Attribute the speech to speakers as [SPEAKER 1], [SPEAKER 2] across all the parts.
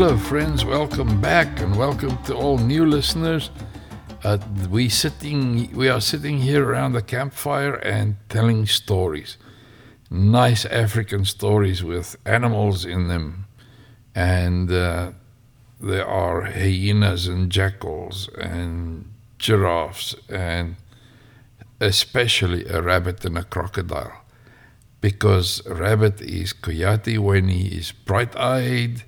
[SPEAKER 1] Hello, friends. Welcome back, and welcome to all new listeners. Uh, we sitting, we are sitting here around the campfire and telling stories, nice African stories with animals in them, and uh, there are hyenas and jackals and giraffes and especially a rabbit and a crocodile because rabbit is Koyati when he is bright-eyed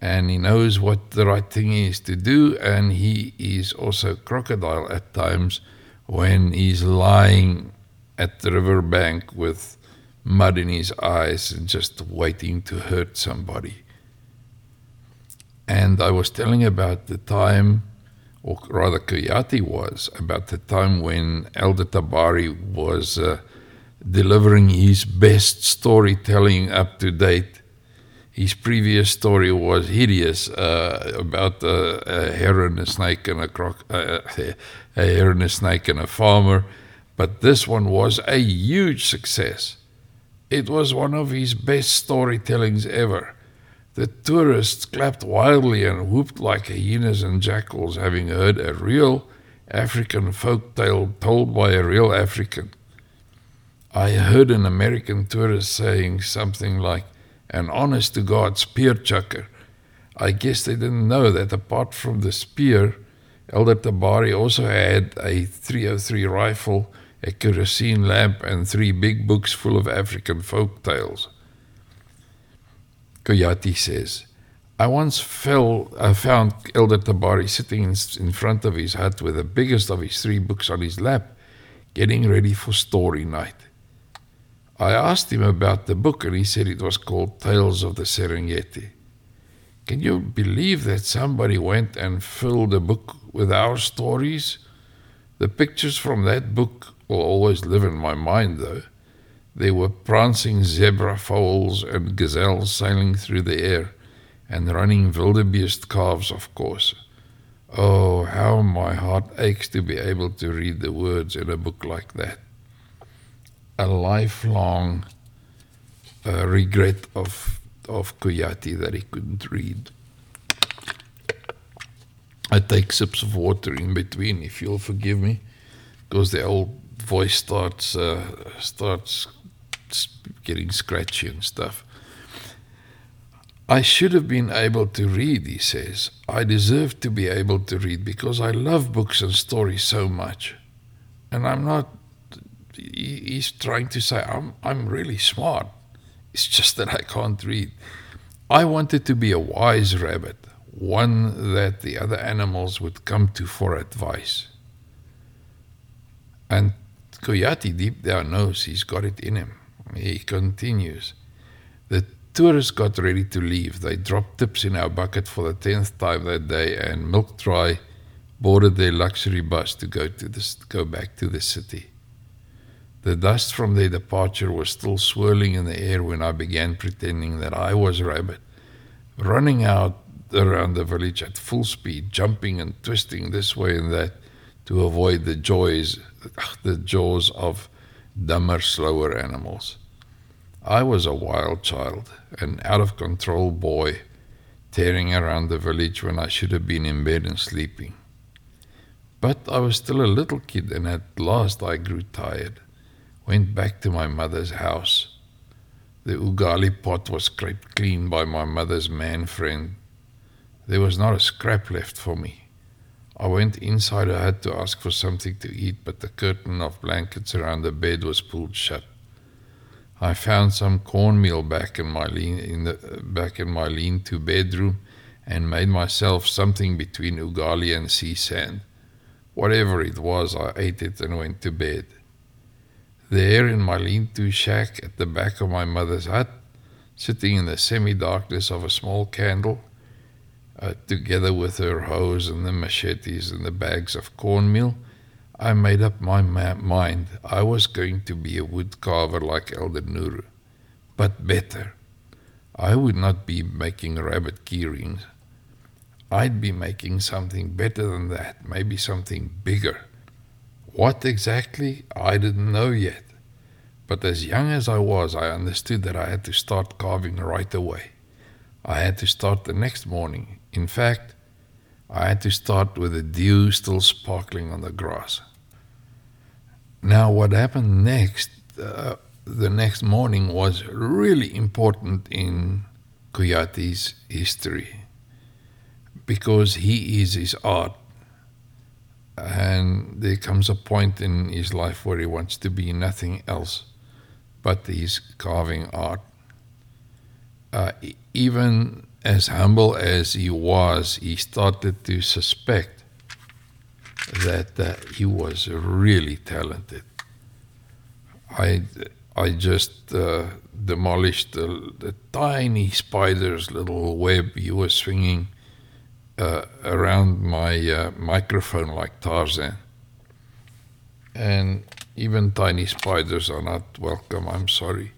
[SPEAKER 1] and he knows what the right thing is to do and he is also crocodile at times when he's lying at the riverbank with mud in his eyes and just waiting to hurt somebody and I was telling about the time or rather Koyati was, about the time when Elder Tabari was uh, delivering his best storytelling up to date. His previous story was hideous uh, about a, heron, a snake, and a croc, uh, a heron, a snake, and a farmer. But this one was a huge success. It was one of his best storytellings ever. The tourists clapped wildly and whooped like hyenas and jackals, having heard a real African folk tale told by a real African. I heard an American tourist saying something like, an honest to God spear chucker. I guess they didn't know that apart from the spear, Elder Tabari also had a 303 rifle, a kerosene lamp, and three big books full of African folk tales. Koyati says, I once fell, found Elder Tabari sitting in, in front of his hut with the biggest of his three books on his lap, getting ready for story night. I asked him about the book and he said it was called Tales of the Serengeti. Can you believe that somebody went and filled a book with our stories? The pictures from that book will always live in my mind, though. There were prancing zebra foals and gazelles sailing through the air, and running wildebeest calves, of course. Oh, how my heart aches to be able to read the words in a book like that. A lifelong uh, regret of, of Koyati that he couldn't read. I take sips of water in between, if you'll forgive me, because the old voice starts uh, starts getting scratchy and stuff. I should have been able to read, he says. I deserve to be able to read because I love books and stories so much. And I'm not, he's trying to say, I'm, I'm really smart. It's just that I can't read. I wanted to be a wise rabbit, one that the other animals would come to for advice. And Koyati deep down knows he's got it in him. He continues. The tourists got ready to leave. They dropped tips in our bucket for the tenth time that day, and Milk Dry boarded their luxury bus to go to this, go back to the city. The dust from their departure was still swirling in the air when I began pretending that I was a Rabbit, running out around the village at full speed, jumping and twisting this way and that to avoid the joys, the jaws of dumber, slower animals. I was a wild child, an out of control boy, tearing around the village when I should have been in bed and sleeping. But I was still a little kid, and at last I grew tired, went back to my mother's house. The ugali pot was scraped clean by my mother's man friend. There was not a scrap left for me. I went inside her hut to ask for something to eat, but the curtain of blankets around the bed was pulled shut. I found some cornmeal back in my lean in the back in my lean-to bedroom and made myself something between ugali and sea sand. Whatever it was, I ate it and went to bed. There in my lean-to shack at the back of my mother's hut, sitting in the semi-darkness of a small candle, uh, together with her hoes and the machetes and the bags of cornmeal, I made up my ma- mind I was going to be a wood carver like Elder Nuru, but better. I would not be making rabbit key rings. I'd be making something better than that, maybe something bigger. What exactly, I didn't know yet. But as young as I was, I understood that I had to start carving right away. I had to start the next morning. In fact, I had to start with the dew still sparkling on the grass. Now, what happened next, uh, the next morning, was really important in Koyati's history because he is his art. And there comes a point in his life where he wants to be nothing else but his carving art. Uh, even as humble as he was, he started to suspect that uh, he was really talented. I, I just uh, demolished the, the, tiny spider's little web he was swinging uh, around my uh, microphone like Tarzan. And even tiny spiders are not welcome, I'm sorry.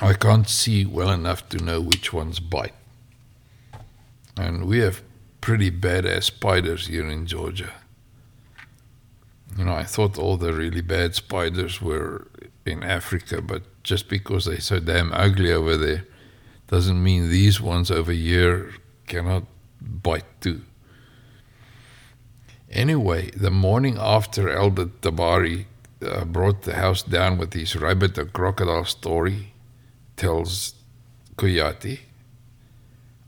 [SPEAKER 1] I can't see well enough to know which ones bite. And we have pretty badass spiders here in Georgia. You know, I thought all the really bad spiders were in Africa, but just because they're so damn ugly over there doesn't mean these ones over here cannot bite too. Anyway, the morning after Elder Tabari uh, brought the house down with his rabbit and crocodile story, tells Koyati,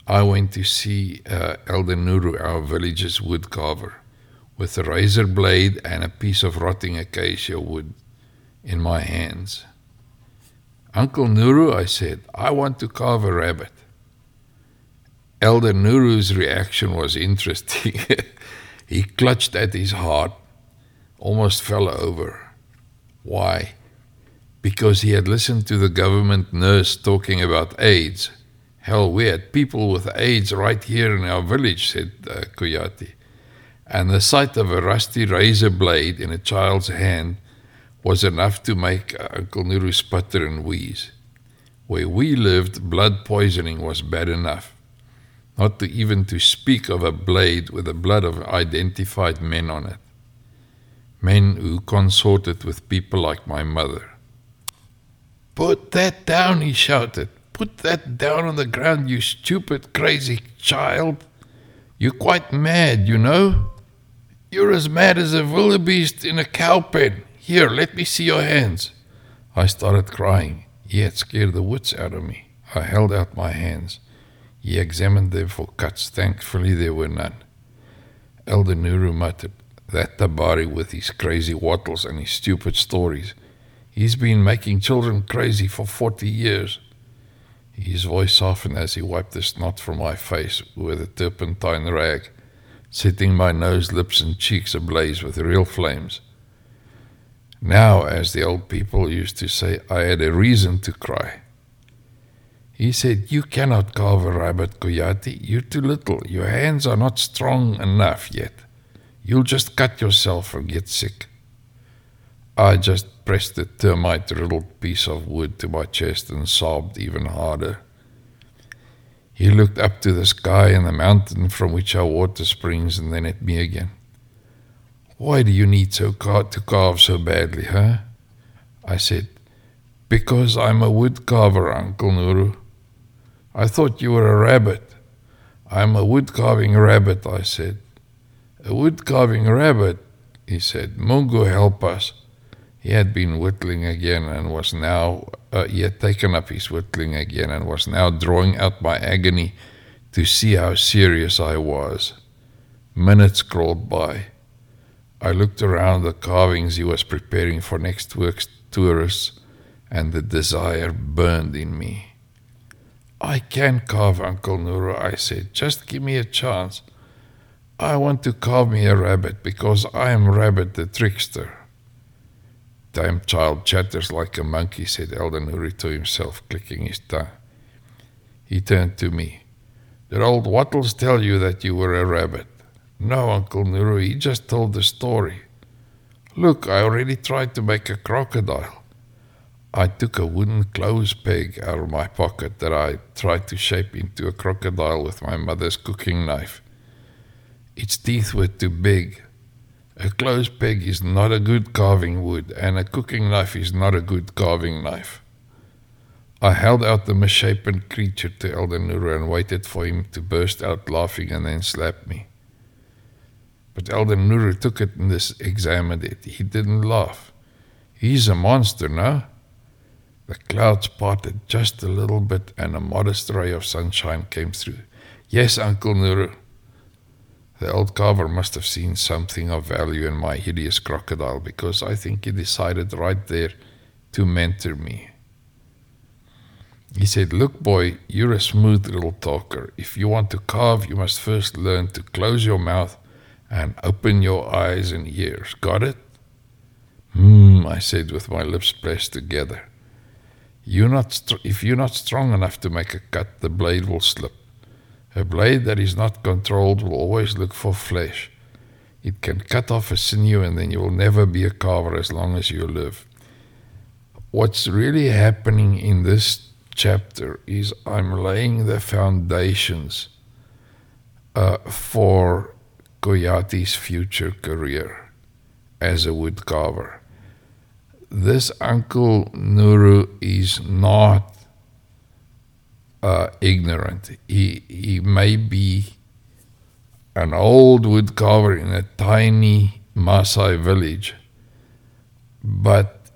[SPEAKER 1] I went to see uh, Elder Nuru, our village's wood carver, with a razor blade and a piece of rotting acacia wood in my hands. Uncle Nuru, I said, I want to carve a rabbit. Elder Nuru's reaction was interesting. he clutched at his heart, almost fell over. Why? because he had listened to the government nurse talking about AIDS. Hell, we had people with AIDS right here in our village, said uh, Koyati. And the sight of a rusty razor blade in a child's hand was enough to make Uncle Nuru sputter and wheeze. Where we lived, blood poisoning was bad enough. Not to even to speak of a blade with the blood of identified men on it. Men who consorted with people like my mother. Put that down, he shouted. Put that down on the ground, you stupid, crazy child. You're quite mad, you know. You're as mad as a wildebeest in a cow pen. Here, let me see your hands. I started crying. He had scared the wits out of me. I held out my hands. He examined them for cuts. Thankfully, there were none. Elder Nuru muttered, That Tabari with his crazy wattles and his stupid stories. He's been making children crazy for 40 years. His voice softened as he wiped the snot from my face with a turpentine rag, setting my nose, lips, and cheeks ablaze with real flames. Now, as the old people used to say, I had a reason to cry. He said, You cannot carve a rabbit, Koyati. You're too little. Your hands are not strong enough yet. You'll just cut yourself and get sick. I just pressed the termite riddled piece of wood to my chest and sobbed even harder. He looked up to the sky and the mountain from which our water springs and then at me again. Why do you need so car- to carve so badly, huh? I said, Because I'm a wood carver, Uncle Nuru. I thought you were a rabbit. I'm a wood carving rabbit, I said. A wood carving rabbit, he said. Mungu help us. He had been whittling again and was now, uh, he had taken up his whittling again and was now drawing out my agony to see how serious I was. Minutes crawled by. I looked around the carvings he was preparing for next week's tourists, and the desire burned in me. I can carve, Uncle Nuru, I said. Just give me a chance. I want to carve me a rabbit because I am Rabbit the trickster damn child chatters like a monkey, said Elder Nuru to himself, clicking his tongue. He turned to me. Did old Wattles tell you that you were a rabbit? No, Uncle Nuru, he just told the story. Look, I already tried to make a crocodile. I took a wooden clothes peg out of my pocket that I tried to shape into a crocodile with my mother's cooking knife. Its teeth were too big, a clothes peg is not a good carving wood, and a cooking knife is not a good carving knife. I held out the misshapen creature to Elder Nuru and waited for him to burst out laughing and then slap me. But Elder Nuru took it and examined it. He didn't laugh. He's a monster, no? The clouds parted just a little bit and a modest ray of sunshine came through. Yes, Uncle Nuru. The old carver must have seen something of value in my hideous crocodile because I think he decided right there to mentor me. He said, Look, boy, you're a smooth little talker. If you want to carve, you must first learn to close your mouth and open your eyes and ears. Got it? Hmm, I said with my lips pressed together. You're not if you're not strong enough to make a cut, the blade will slip. A blade that is not controlled will always look for flesh. It can cut off a sinew and then you will never be a carver as long as you live. What's really happening in this chapter is I'm laying the foundations uh, for Koyati's future career as a woodcarver. This Uncle Nuru is not uh, ignorant. He, he may be an old woodcarver in a tiny Maasai village, but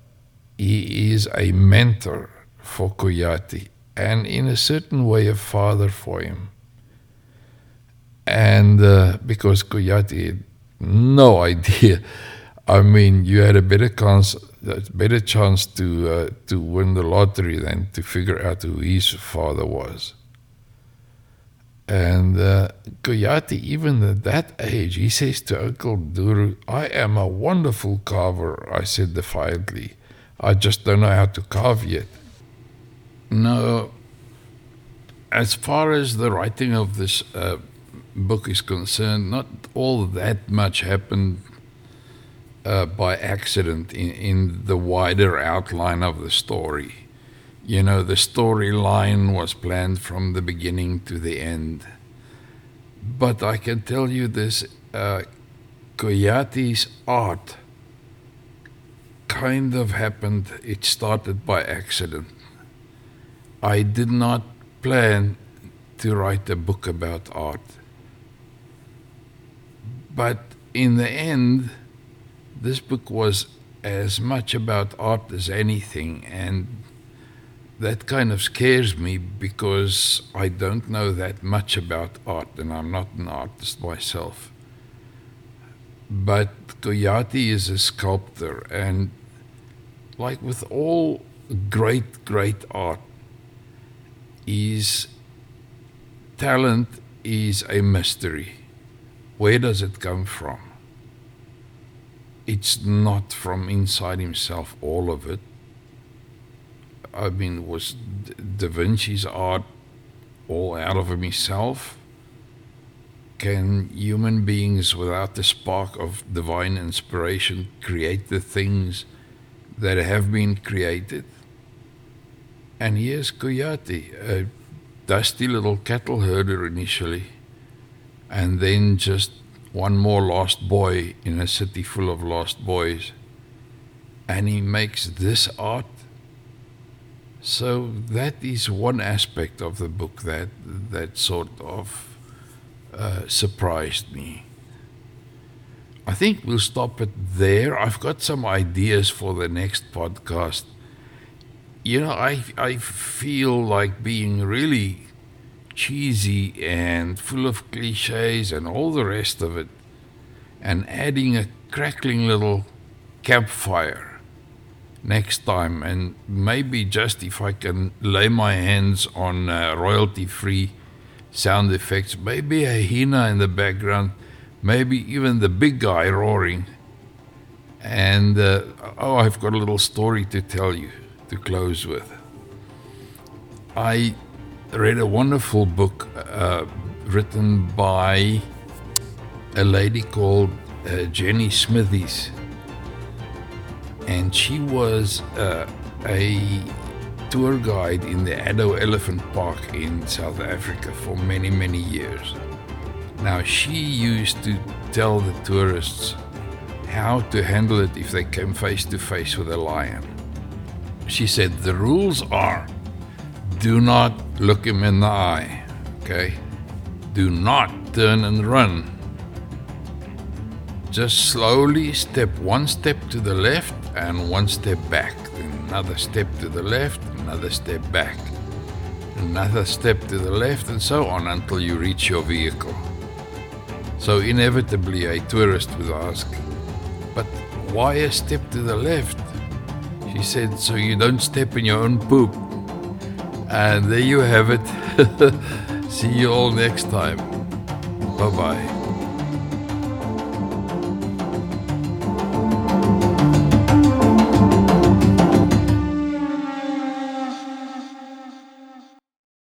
[SPEAKER 1] he is a mentor for Koyati and in a certain way a father for him and uh, because Koyati had no idea. I mean, you had a better chance, better chance to uh, to win the lottery than to figure out who his father was. And uh, Koyati, even at that age, he says to Uncle Nuru, I am a wonderful carver, I said defiantly. I just don't know how to carve yet. No, as far as the writing of this uh, book is concerned, not all that much happened uh, by accident in, in the wider outline of the story. You know, the storyline was planned from the beginning to the end. But I can tell you this uh, Koyati's art kind of happened, it started by accident. I did not plan to write a book about art. But in the end, this book was as much about art as anything, and that kind of scares me because I don't know that much about art, and I'm not an artist myself. But Koyati is a sculptor, and like with all great, great art, his talent is a mystery where does it come from? It's not from inside himself, all of it. I mean, was Da Vinci's art all out of himself? Can human beings, without the spark of divine inspiration, create the things that have been created? And here's Koyati, a dusty little cattle herder initially and then just one more lost boy in a city full of lost boys. And he makes this art. So that is one aspect of the book that that sort of uh, surprised me. I think we'll stop it there. I've got some ideas for the next podcast. You know, I I feel like being really cheesy and full of cliches and all the rest of it, and adding a crackling little campfire next time, and maybe just if I can lay my hands on uh, royalty free sound effects, maybe a hyena in the background, maybe even the big guy roaring. And uh, oh, I've got a little story to tell you to close with. I read a wonderful book uh, written by a lady called uh, Jenny Smithies. And she was uh, a tour guide in the Addo Elephant Park in South Africa for many, many years. Now, she used to tell the tourists how to handle it if they came face to face with a lion. She said, The rules are do not look him in the eye. Okay? Do not turn and run. Just slowly step one step to the left and one step back. Then another step to the left, another step back. Another step to the left, and so on until you reach your vehicle. So, inevitably, a tourist would ask, But why a step to the left? She said, So you don't step in your own poop. And there you have it. See you all next time. Bye bye.